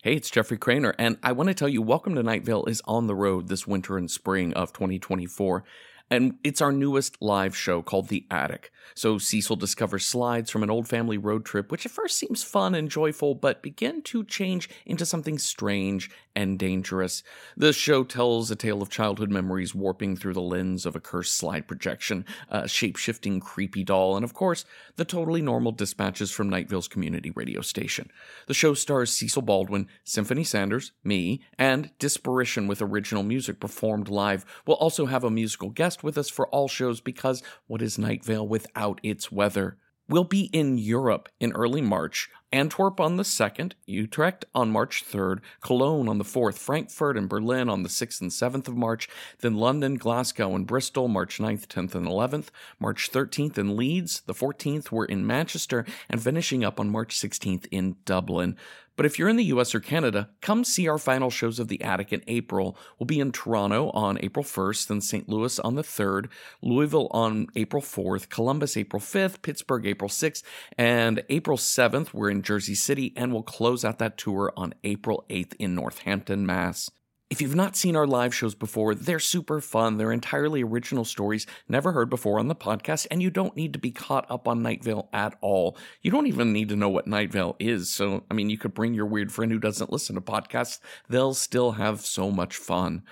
Hey, it's Jeffrey Cranor, and I want to tell you Welcome to Night Vale is on the road this winter and spring of 2024. And it's our newest live show called The Attic. So Cecil discovers slides from an old family road trip, which at first seems fun and joyful, but begin to change into something strange and dangerous. The show tells a tale of childhood memories warping through the lens of a cursed slide projection, a shape shifting creepy doll, and of course, the totally normal dispatches from Night Vale's community radio station. The show stars Cecil Baldwin, Symphony Sanders, me, and Disparition with original music performed live. We'll also have a musical guest with us for all shows because what is Night without its weather? We'll be in Europe in early March, Antwerp on the 2nd, Utrecht on March 3rd, Cologne on the 4th, Frankfurt and Berlin on the 6th and 7th of March, then London, Glasgow, and Bristol March 9th, 10th, and 11th, March 13th in Leeds, the 14th we're in Manchester, and finishing up on March 16th in Dublin. But if you're in the US or Canada, come see our final shows of The Attic in April. We'll be in Toronto on April 1st, then St. Louis on the 3rd, Louisville on April 4th, Columbus April 5th, Pittsburgh April 6th, and April 7th, we're in Jersey City, and we'll close out that tour on April 8th in Northampton, Mass. If you've not seen our live shows before, they're super fun. They're entirely original stories never heard before on the podcast, and you don't need to be caught up on Night Vale at all. You don't even need to know what Night Vale is. So, I mean, you could bring your weird friend who doesn't listen to podcasts. They'll still have so much fun.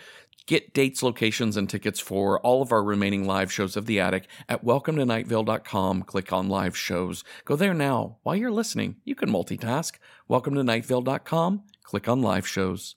Get dates, locations, and tickets for all of our remaining live shows of The Attic at welcometonightvale.com. Click on live shows. Go there now. While you're listening, you can multitask. Welcometonightvale.com. Click on live shows.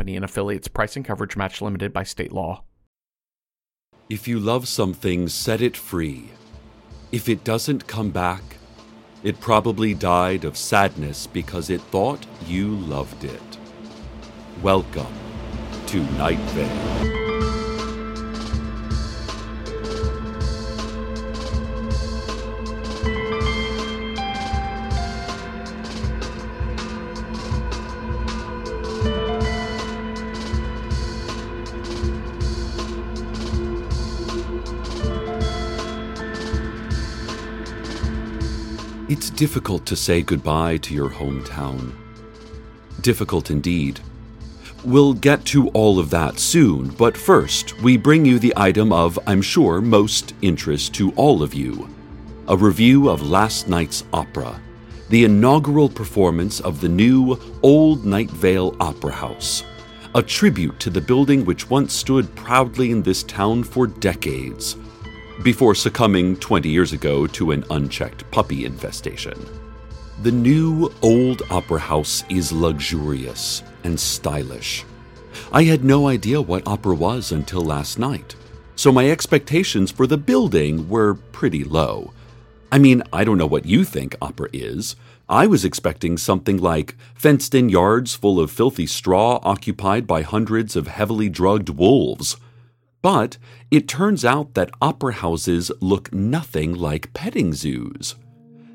and affiliates. Price and coverage match limited by state law. If you love something, set it free. If it doesn't come back, it probably died of sadness because it thought you loved it. Welcome to Night Vale. It's difficult to say goodbye to your hometown. Difficult indeed. We'll get to all of that soon, but first, we bring you the item of, I'm sure, most interest to all of you a review of last night's opera, the inaugural performance of the new Old Night Vale Opera House, a tribute to the building which once stood proudly in this town for decades before succumbing 20 years ago to an unchecked puppy infestation. The new old opera house is luxurious and stylish. I had no idea what opera was until last night, so my expectations for the building were pretty low. I mean, I don't know what you think opera is. I was expecting something like fenced in yards full of filthy straw occupied by hundreds of heavily drugged wolves. But it turns out that opera houses look nothing like petting zoos.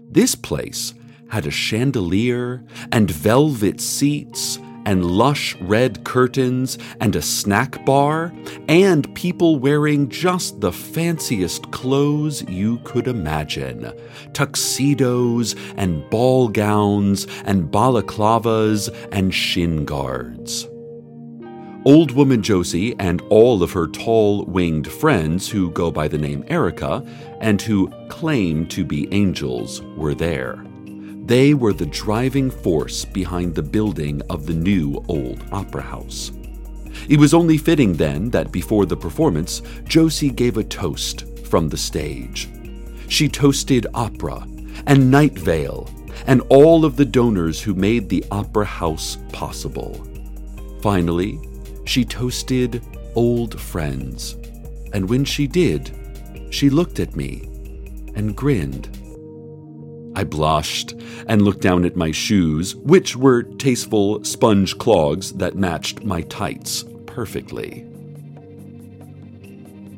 This place had a chandelier and velvet seats and lush red curtains and a snack bar and people wearing just the fanciest clothes you could imagine tuxedos and ball gowns and balaclavas and shin guards. Old Woman Josie and all of her tall winged friends who go by the name Erica and who claim to be angels were there. They were the driving force behind the building of the new old opera house. It was only fitting then that before the performance, Josie gave a toast from the stage. She toasted opera and Night Vale and all of the donors who made the opera house possible. Finally, she toasted old friends. And when she did, she looked at me and grinned. I blushed and looked down at my shoes, which were tasteful sponge clogs that matched my tights perfectly.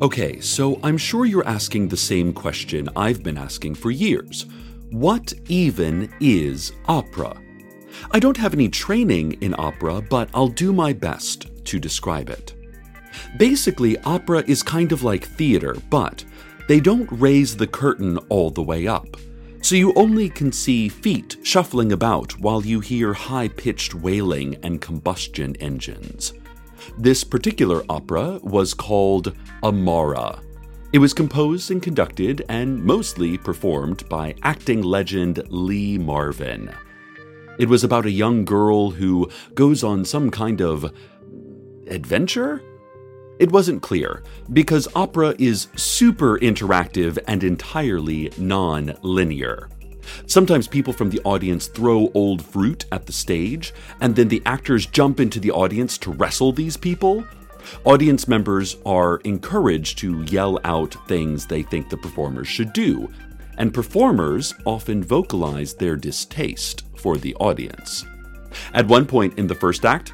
Okay, so I'm sure you're asking the same question I've been asking for years. What even is opera? I don't have any training in opera, but I'll do my best to describe it. Basically, opera is kind of like theater, but they don't raise the curtain all the way up. So you only can see feet shuffling about while you hear high pitched wailing and combustion engines. This particular opera was called Amara. It was composed and conducted and mostly performed by acting legend Lee Marvin. It was about a young girl who goes on some kind of adventure? It wasn't clear, because opera is super interactive and entirely non linear. Sometimes people from the audience throw old fruit at the stage, and then the actors jump into the audience to wrestle these people. Audience members are encouraged to yell out things they think the performers should do, and performers often vocalize their distaste for the audience. At one point in the first act,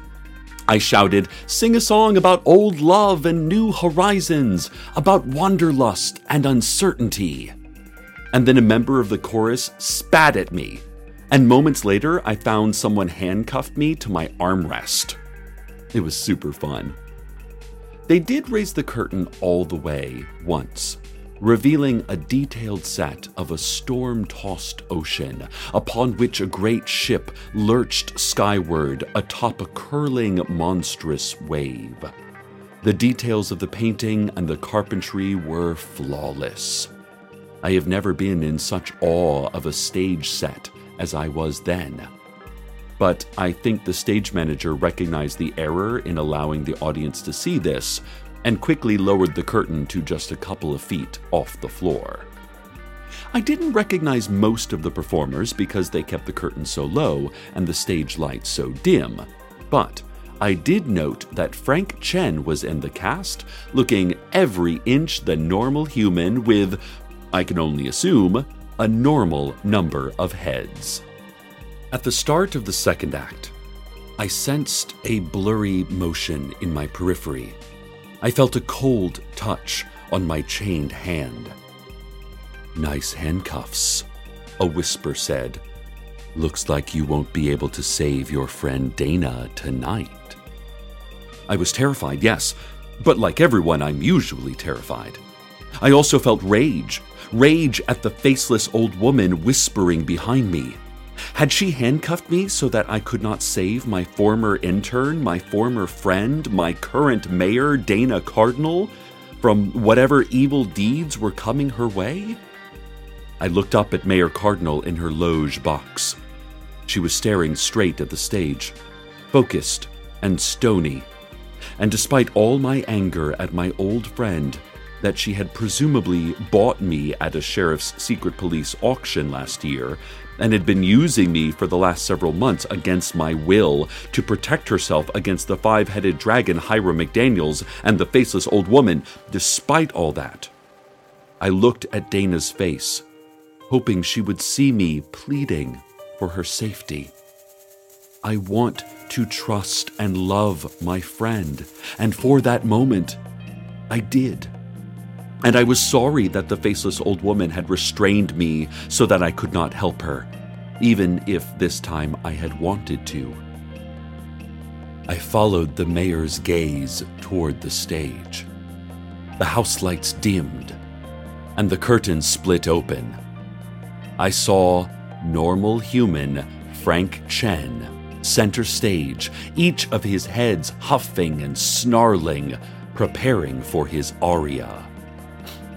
I shouted, Sing a song about old love and new horizons, about wanderlust and uncertainty. And then a member of the chorus spat at me, and moments later, I found someone handcuffed me to my armrest. It was super fun. They did raise the curtain all the way once, revealing a detailed set of a storm tossed ocean upon which a great ship lurched skyward atop a curling, monstrous wave. The details of the painting and the carpentry were flawless. I have never been in such awe of a stage set as I was then. But I think the stage manager recognized the error in allowing the audience to see this and quickly lowered the curtain to just a couple of feet off the floor. I didn't recognize most of the performers because they kept the curtain so low and the stage lights so dim, but I did note that Frank Chen was in the cast, looking every inch the normal human with, I can only assume, a normal number of heads. At the start of the second act, I sensed a blurry motion in my periphery I felt a cold touch on my chained hand. Nice handcuffs, a whisper said. Looks like you won't be able to save your friend Dana tonight. I was terrified, yes, but like everyone, I'm usually terrified. I also felt rage rage at the faceless old woman whispering behind me. Had she handcuffed me so that I could not save my former intern, my former friend, my current mayor, Dana Cardinal, from whatever evil deeds were coming her way? I looked up at Mayor Cardinal in her loge box. She was staring straight at the stage, focused and stony. And despite all my anger at my old friend, that she had presumably bought me at a sheriff's secret police auction last year and had been using me for the last several months against my will to protect herself against the five headed dragon Hiram McDaniels and the faceless old woman. Despite all that, I looked at Dana's face, hoping she would see me pleading for her safety. I want to trust and love my friend, and for that moment, I did. And I was sorry that the faceless old woman had restrained me so that I could not help her, even if this time I had wanted to. I followed the mayor's gaze toward the stage. The house lights dimmed, and the curtains split open. I saw normal human Frank Chen center stage, each of his heads huffing and snarling, preparing for his aria.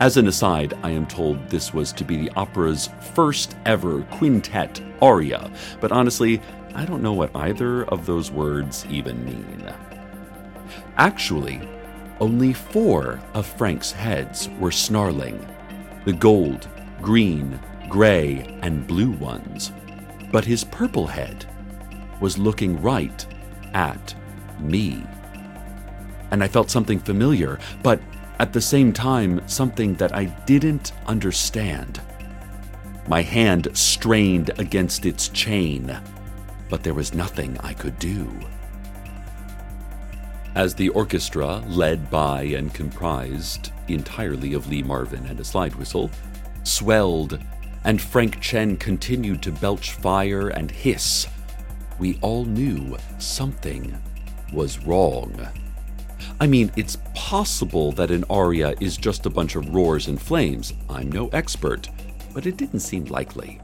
As an aside, I am told this was to be the opera's first ever quintet aria, but honestly, I don't know what either of those words even mean. Actually, only four of Frank's heads were snarling the gold, green, gray, and blue ones. But his purple head was looking right at me. And I felt something familiar, but at the same time, something that I didn't understand. my hand strained against its chain, but there was nothing I could do. As the orchestra, led by and comprised entirely of Lee Marvin and a slide whistle, swelled and Frank Chen continued to belch fire and hiss, we all knew something was wrong. I mean, it's possible that an aria is just a bunch of roars and flames. I'm no expert, but it didn't seem likely.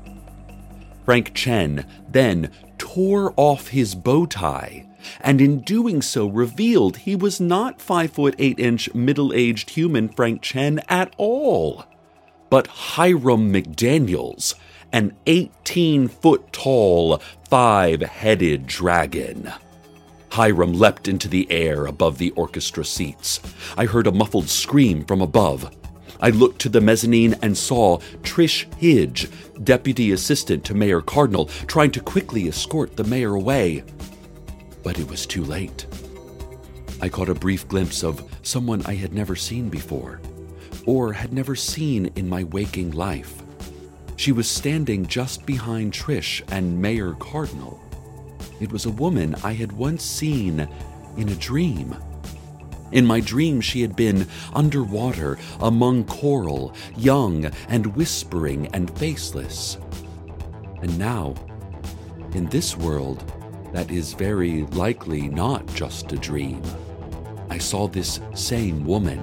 Frank Chen then tore off his bow tie, and in doing so revealed he was not 5 foot 8 inch middle aged human Frank Chen at all, but Hiram McDaniels, an 18 foot tall, five headed dragon. Hiram leapt into the air above the orchestra seats. I heard a muffled scream from above. I looked to the mezzanine and saw Trish Hidge, deputy assistant to Mayor Cardinal, trying to quickly escort the mayor away. But it was too late. I caught a brief glimpse of someone I had never seen before, or had never seen in my waking life. She was standing just behind Trish and Mayor Cardinal. It was a woman I had once seen in a dream. In my dream, she had been underwater among coral, young and whispering and faceless. And now, in this world that is very likely not just a dream, I saw this same woman,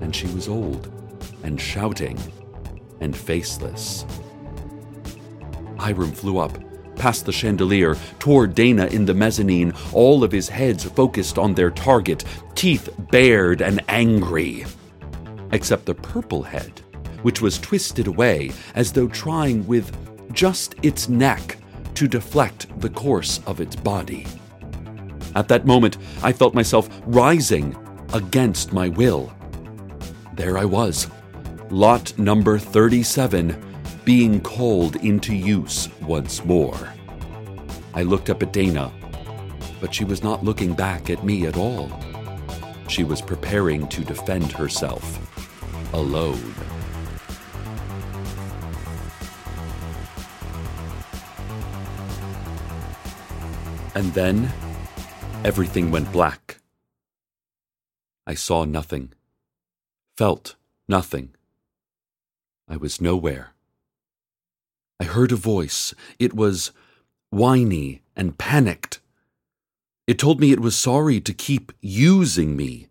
and she was old and shouting and faceless. Hiram flew up, past the chandelier, toward Dana in the mezzanine, all of his heads focused on their target, teeth bared and angry. Except the purple head, which was twisted away as though trying with just its neck to deflect the course of its body. At that moment, I felt myself rising against my will. There I was, lot number 37 being called into use once more. I looked up at Dana, but she was not looking back at me at all. She was preparing to defend herself alone. And then everything went black. I saw nothing, felt nothing. I was nowhere. I heard a voice. It was whiny and panicked. It told me it was sorry to keep using me,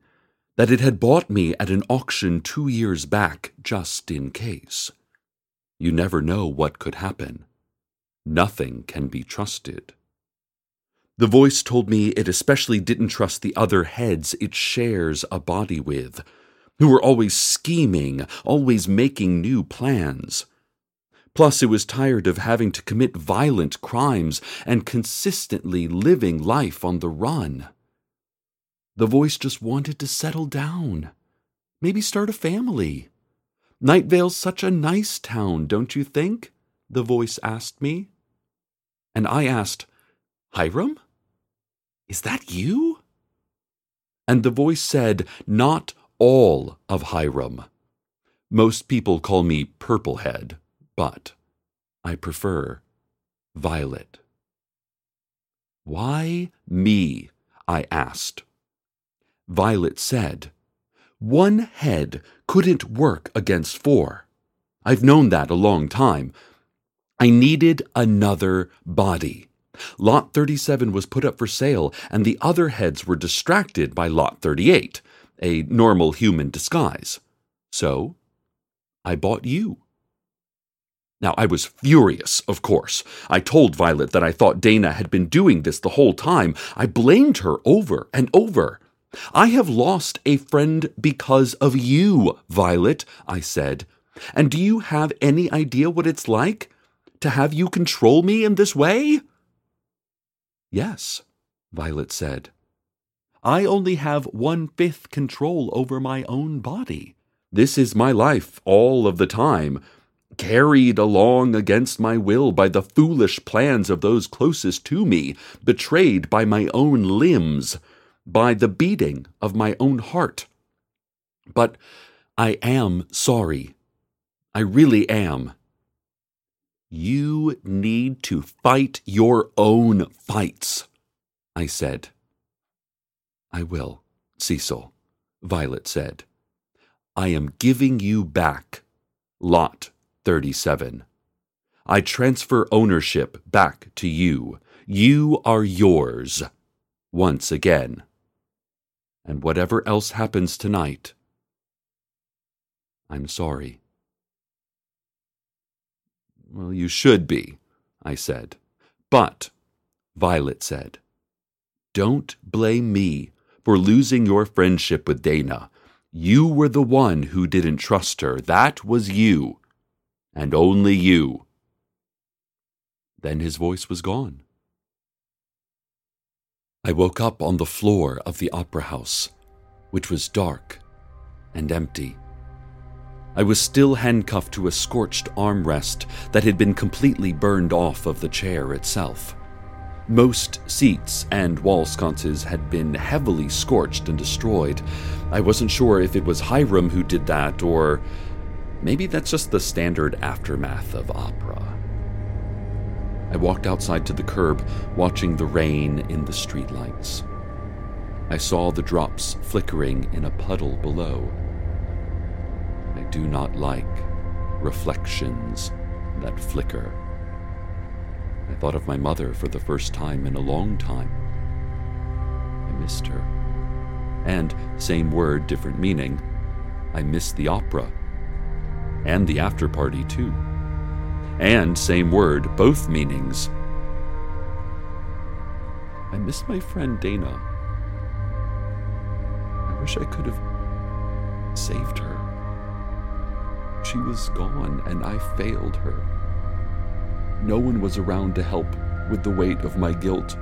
that it had bought me at an auction two years back just in case. You never know what could happen. Nothing can be trusted. The voice told me it especially didn't trust the other heads it shares a body with who were always scheming, always making new plans. Plus, it was tired of having to commit violent crimes and consistently living life on the run. The voice just wanted to settle down, maybe start a family. Night Vale's such a nice town, don't you think? The voice asked me. And I asked, Hiram? Is that you? And the voice said, not all of Hiram. Most people call me Purplehead, but I prefer Violet. Why me? I asked. Violet said, One head couldn't work against four. I've known that a long time. I needed another body. Lot 37 was put up for sale, and the other heads were distracted by Lot 38 a normal human disguise. So, I bought you. Now, I was furious, of course. I told Violet that I thought Dana had been doing this the whole time. I blamed her over and over. I have lost a friend because of you, Violet, I said. And do you have any idea what it's like to have you control me in this way? Yes, Violet said. I only have one fifth control over my own body. This is my life all of the time, carried along against my will by the foolish plans of those closest to me, betrayed by my own limbs, by the beating of my own heart. But I am sorry. I really am. You need to fight your own fights, I said. I will, Cecil, Violet said. I am giving you back Lot 37. I transfer ownership back to you. You are yours once again. And whatever else happens tonight, I'm sorry. Well, you should be, I said. But, Violet said, don't blame me for losing your friendship with Dana. You were the one who didn't trust her. That was you. And only you. Then his voice was gone. I woke up on the floor of the opera house, which was dark and empty. I was still handcuffed to a scorched armrest that had been completely burned off of the chair itself. Most seats and wall sconces had been heavily scorched and destroyed. I wasn't sure if it was Hiram who did that, or maybe that's just the standard aftermath of opera. I walked outside to the curb, watching the rain in the streetlights. I saw the drops flickering in a puddle below. I do not like reflections that flicker. I thought of my mother for the first time in a long time. I missed her. And, same word, different meaning, I missed the opera. And the after party, too. And, same word, both meanings. I miss my friend Dana. I wish I could have saved her. She was gone, and I failed her. No one was around to help with the weight of my guilt,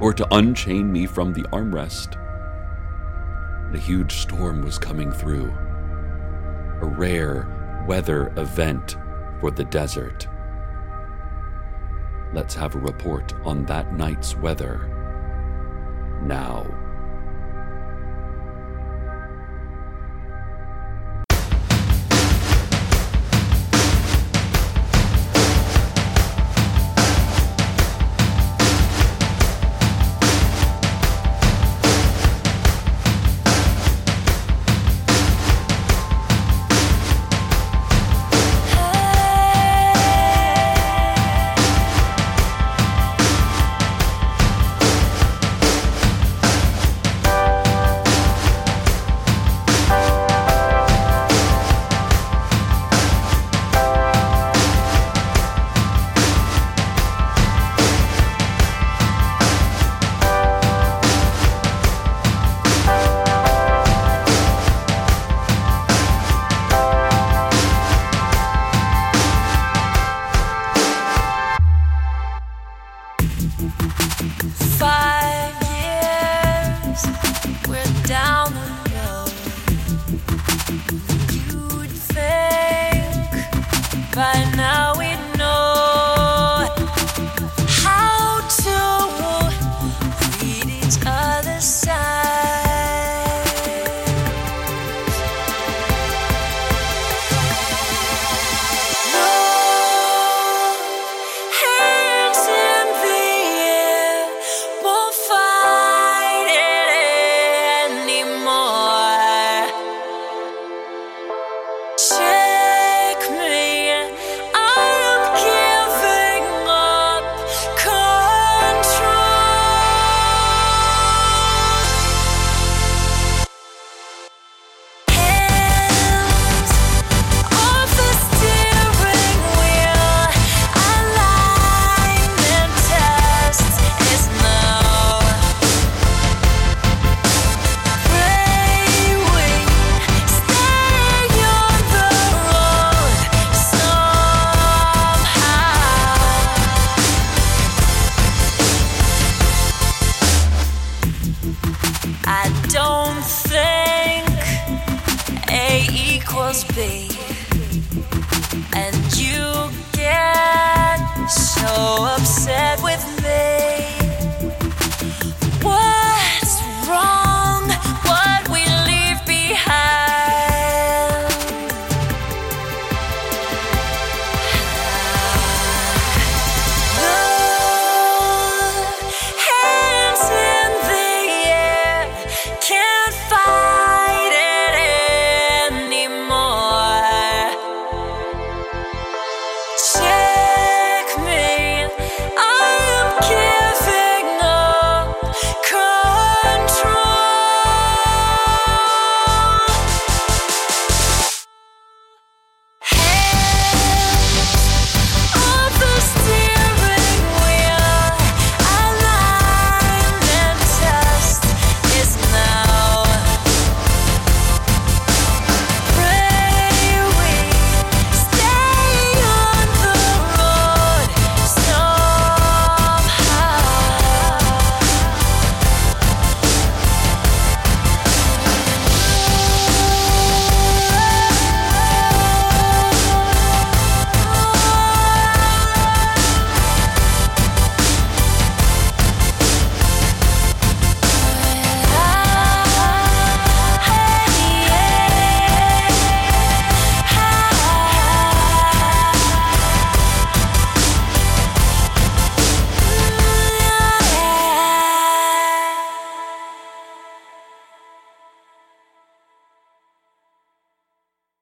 or to unchain me from the armrest. a huge storm was coming through. A rare weather event for the desert. Let's have a report on that night's weather now.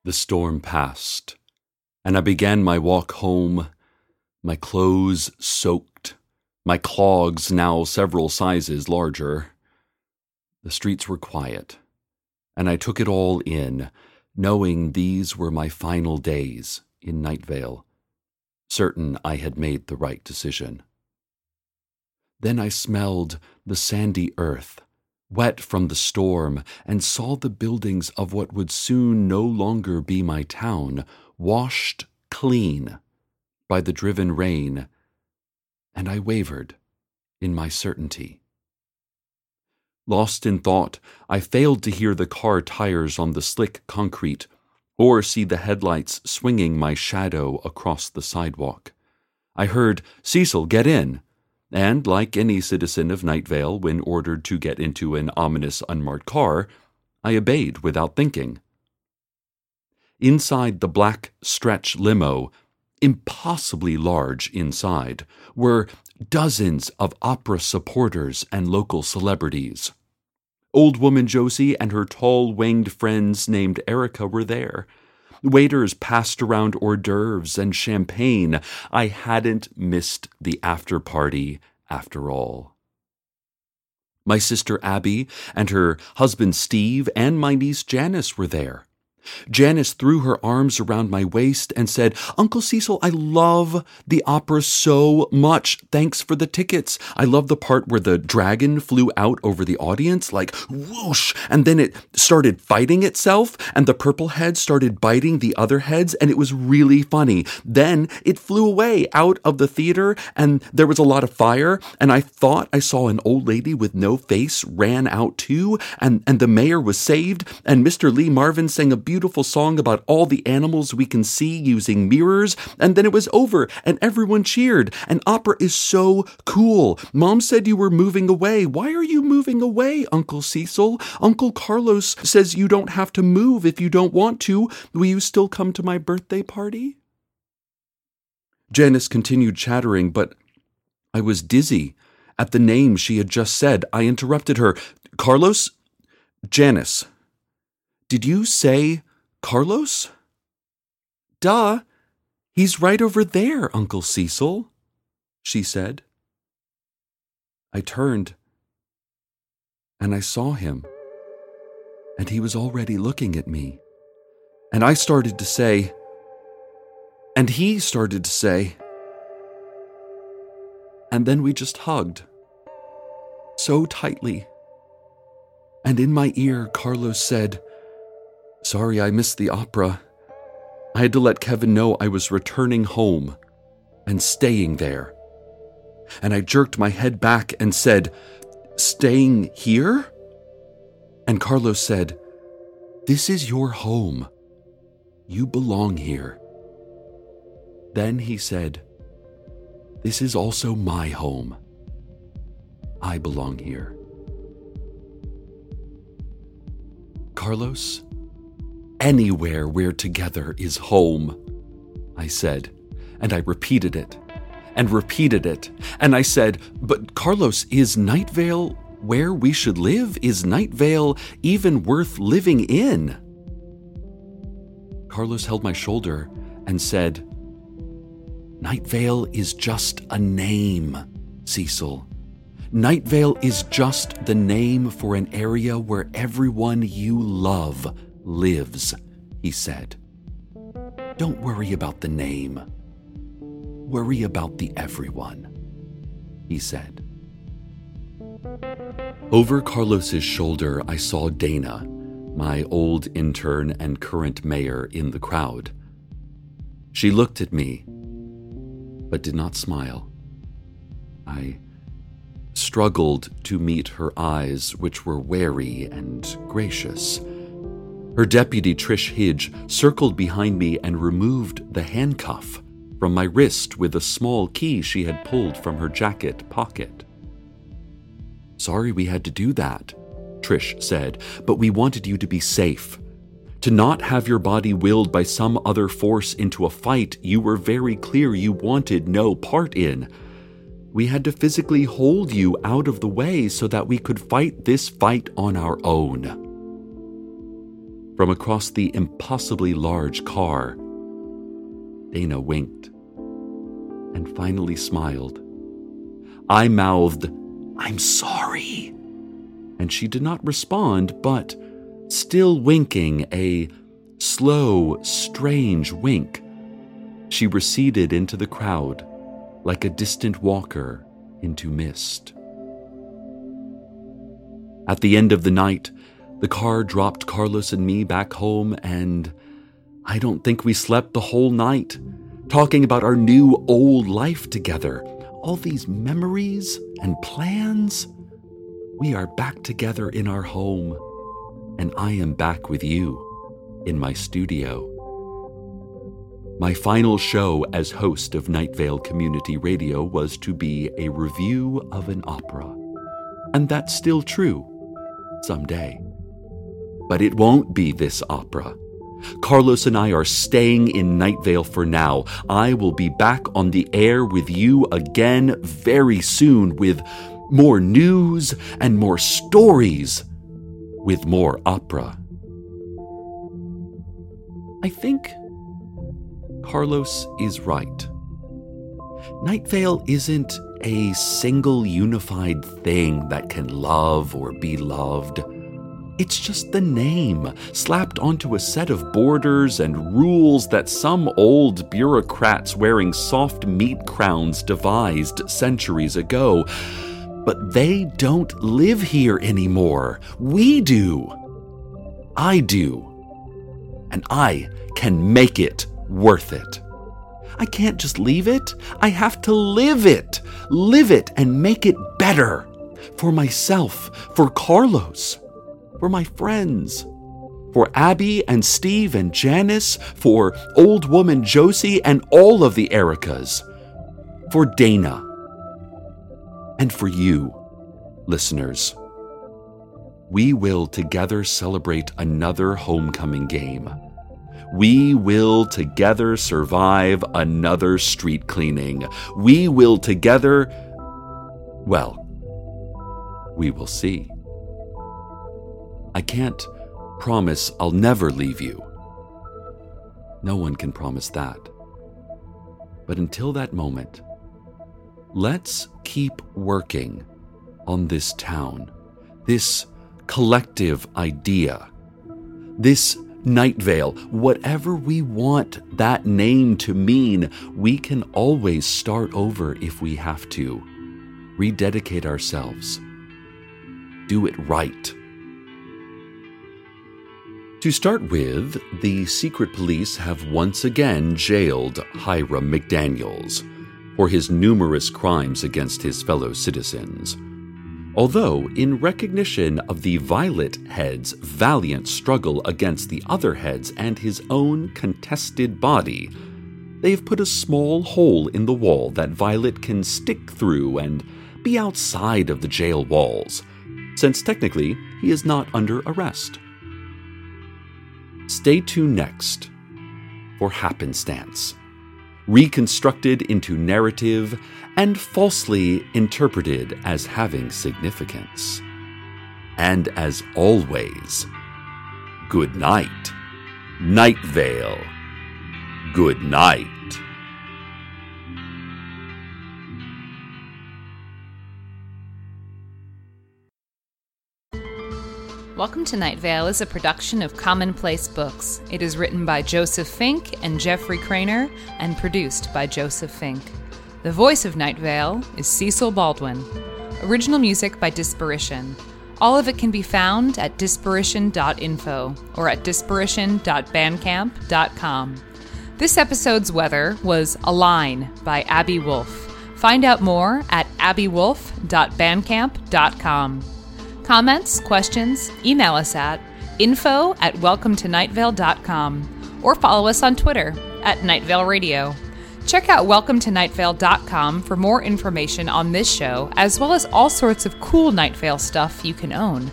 The storm passed, and I began my walk home, my clothes soaked, my clogs now several sizes larger. The streets were quiet, and I took it all in, knowing these were my final days in Nightvale, certain I had made the right decision. Then I smelled the sandy earth wet from the storm, and saw the buildings of what would soon no longer be my town washed clean by the driven rain, and I wavered in my certainty. Lost in thought, I failed to hear the car tires on the slick concrete or see the headlights swinging my shadow across the sidewalk. I heard, Cecil, get in and, like any citizen of Nightvale when ordered to get into an ominous unmarked car, I obeyed without thinking. Inside the black stretch limo, impossibly large inside, were dozens of opera supporters and local celebrities. Old woman Josie and her tall winged friends named Erica were there. Waiters passed around hors d'oeuvres and champagne. I hadn't missed the after party after all. My sister Abby and her husband Steve and my niece Janice were there. Janice threw her arms around my waist and said, Uncle Cecil, I love the opera so much. Thanks for the tickets. I love the part where the dragon flew out over the audience, like whoosh, and then it started fighting itself, and the purple head started biting the other heads, and it was really funny. Then it flew away out of the theater, and there was a lot of fire, and I thought I saw an old lady with no face ran out too, and, and the mayor was saved, and Mr. Lee Marvin sang a beautiful beautiful song about all the animals we can see using mirrors, and then it was over, and everyone cheered. And opera is so cool. Mom said you were moving away. Why are you moving away, Uncle Cecil? Uncle Carlos says you don't have to move if you don't want to. Will you still come to my birthday party? Janice continued chattering, but I was dizzy at the name she had just said. I interrupted her. Carlos? Janice. Did you say Carlos? Duh, he's right over there, Uncle Cecil, she said. I turned and I saw him, and he was already looking at me. And I started to say, and he started to say, and then we just hugged so tightly. And in my ear, Carlos said, Sorry I missed the opera. I had to let Kevin know I was returning home and staying there. And I jerked my head back and said, Staying here? And Carlos said, This is your home. You belong here. Then he said, This is also my home. I belong here. Carlos, Anywhere we're together is home, I said, and I repeated it and repeated it. And I said, But Carlos, is Night Vale where we should live? Is Night Vale even worth living in? Carlos held my shoulder and said, Night Vale is just a name, Cecil. Night Vale is just the name for an area where everyone you love lives, he said. Don't worry about the name. Worry about the everyone, he said. Over Carlos's shoulder, I saw Dana, my old intern and current mayor, in the crowd. She looked at me, but did not smile. I struggled to meet her eyes, which were wary and gracious. Her deputy, Trish Hidge, circled behind me and removed the handcuff from my wrist with a small key she had pulled from her jacket pocket. Sorry we had to do that, Trish said, but we wanted you to be safe. To not have your body willed by some other force into a fight you were very clear you wanted no part in. We had to physically hold you out of the way so that we could fight this fight on our own. From across the impossibly large car. Dana winked and finally smiled. I mouthed, I'm sorry. And she did not respond, but, still winking a slow, strange wink, she receded into the crowd like a distant walker into mist. At the end of the night, the car dropped Carlos and me back home, and I don't think we slept the whole night, talking about our new old life together. All these memories and plans. We are back together in our home, and I am back with you in my studio. My final show as host of Night Vale Community Radio was to be a review of an opera. And that's still true. Someday. But it won't be this opera. Carlos and I are staying in Nightvale for now. I will be back on the air with you again very soon with more news and more stories, with more opera. I think Carlos is right. Nightvale isn't a single unified thing that can love or be loved. It's just the name, slapped onto a set of borders and rules that some old bureaucrats wearing soft meat crowns devised centuries ago. But they don't live here anymore. We do. I do. And I can make it worth it. I can't just leave it. I have to live it. Live it and make it better. For myself, for Carlos, for my friends, for Abby and Steve and Janice, for old woman Josie and all of the Ericas, for Dana, and for you, listeners. We will together celebrate another homecoming game we will together survive another street cleaning. We will together. Well, we will see. I can't promise I'll never leave you. No one can promise that. But until that moment, let's keep working on this town, this collective idea, this Night Vale, whatever we want that name to mean, we can always start over if we have to. Rededicate ourselves. Do it right. To start with, the secret police have once again jailed Hiram McDaniels for his numerous crimes against his fellow citizens. Although, in recognition of the Violet Head's valiant struggle against the other heads and his own contested body, they've put a small hole in the wall that Violet can stick through and be outside of the jail walls, since technically he is not under arrest. Stay tuned next for Happenstance reconstructed into narrative, and falsely interpreted as having significance. And as always, good night, Night Vale. Good night. Welcome to Night Vale is a production of Commonplace Books. It is written by Joseph Fink and Jeffrey Cranor and produced by Joseph Fink. The voice of Night Vale is Cecil Baldwin. Original music by Disparition. All of it can be found at disparition.info or at disparition.bandcamp.com. This episode's weather was Align by Aby Wolf. Find out more at abywolf.bandcamp.com. Comments, questions, email us at info at welcometonightVale.com or follow us on Twitter at Nightvale Radio. Check out welcometonightVale.com for more information on this show, as well as all sorts of cool Night Vale stuff you can own.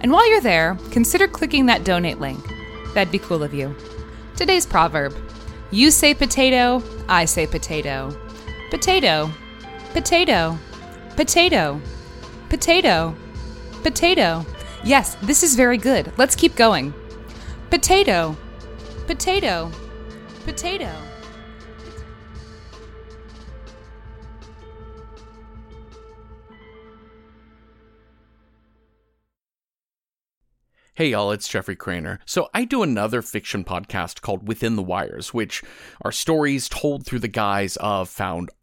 And while you're there, consider clicking that donate link. That'd be cool of you. Today's proverb You say potato, I say potato. Potato, potato, potato, potato. Potato. Yes, this is very good. Let's keep going. Potato. Potato. Potato. Hey y'all, it's Jeffrey Cranor. So I do another fiction podcast called Within the Wires, which are stories told through the guise of found